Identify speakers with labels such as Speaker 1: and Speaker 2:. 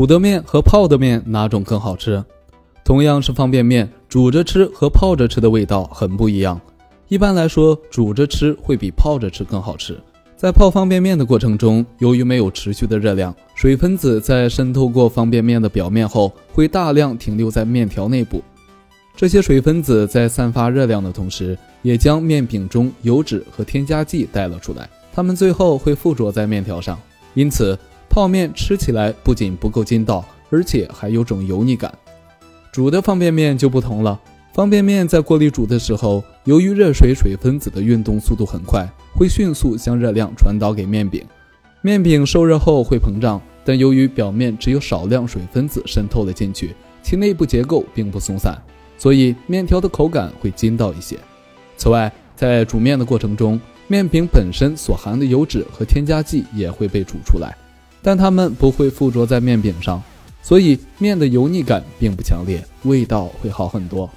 Speaker 1: 煮的面和泡的面哪种更好吃？同样是方便面，煮着吃和泡着吃的味道很不一样。一般来说，煮着吃会比泡着吃更好吃。在泡方便面的过程中，由于没有持续的热量，水分子在渗透过方便面的表面后，会大量停留在面条内部。这些水分子在散发热量的同时，也将面饼中油脂和添加剂带了出来。它们最后会附着在面条上，因此泡面吃起来不仅不够筋道，而且还有种油腻感。煮的方便面就不同了，方便面在锅里煮的时候，由于热水水分子的运动速度很快，会迅速将热量传导给面饼。面饼受热后会膨胀，但由于表面只有少量水分子渗透了进去，其内部结构并不松散，所以面条的口感会筋道一些。此外，在煮面的过程中，面饼本身所含的油脂和添加剂也会被煮出来，但它们不会附着在面饼上，所以面的油腻感并不强烈，味道会好很多。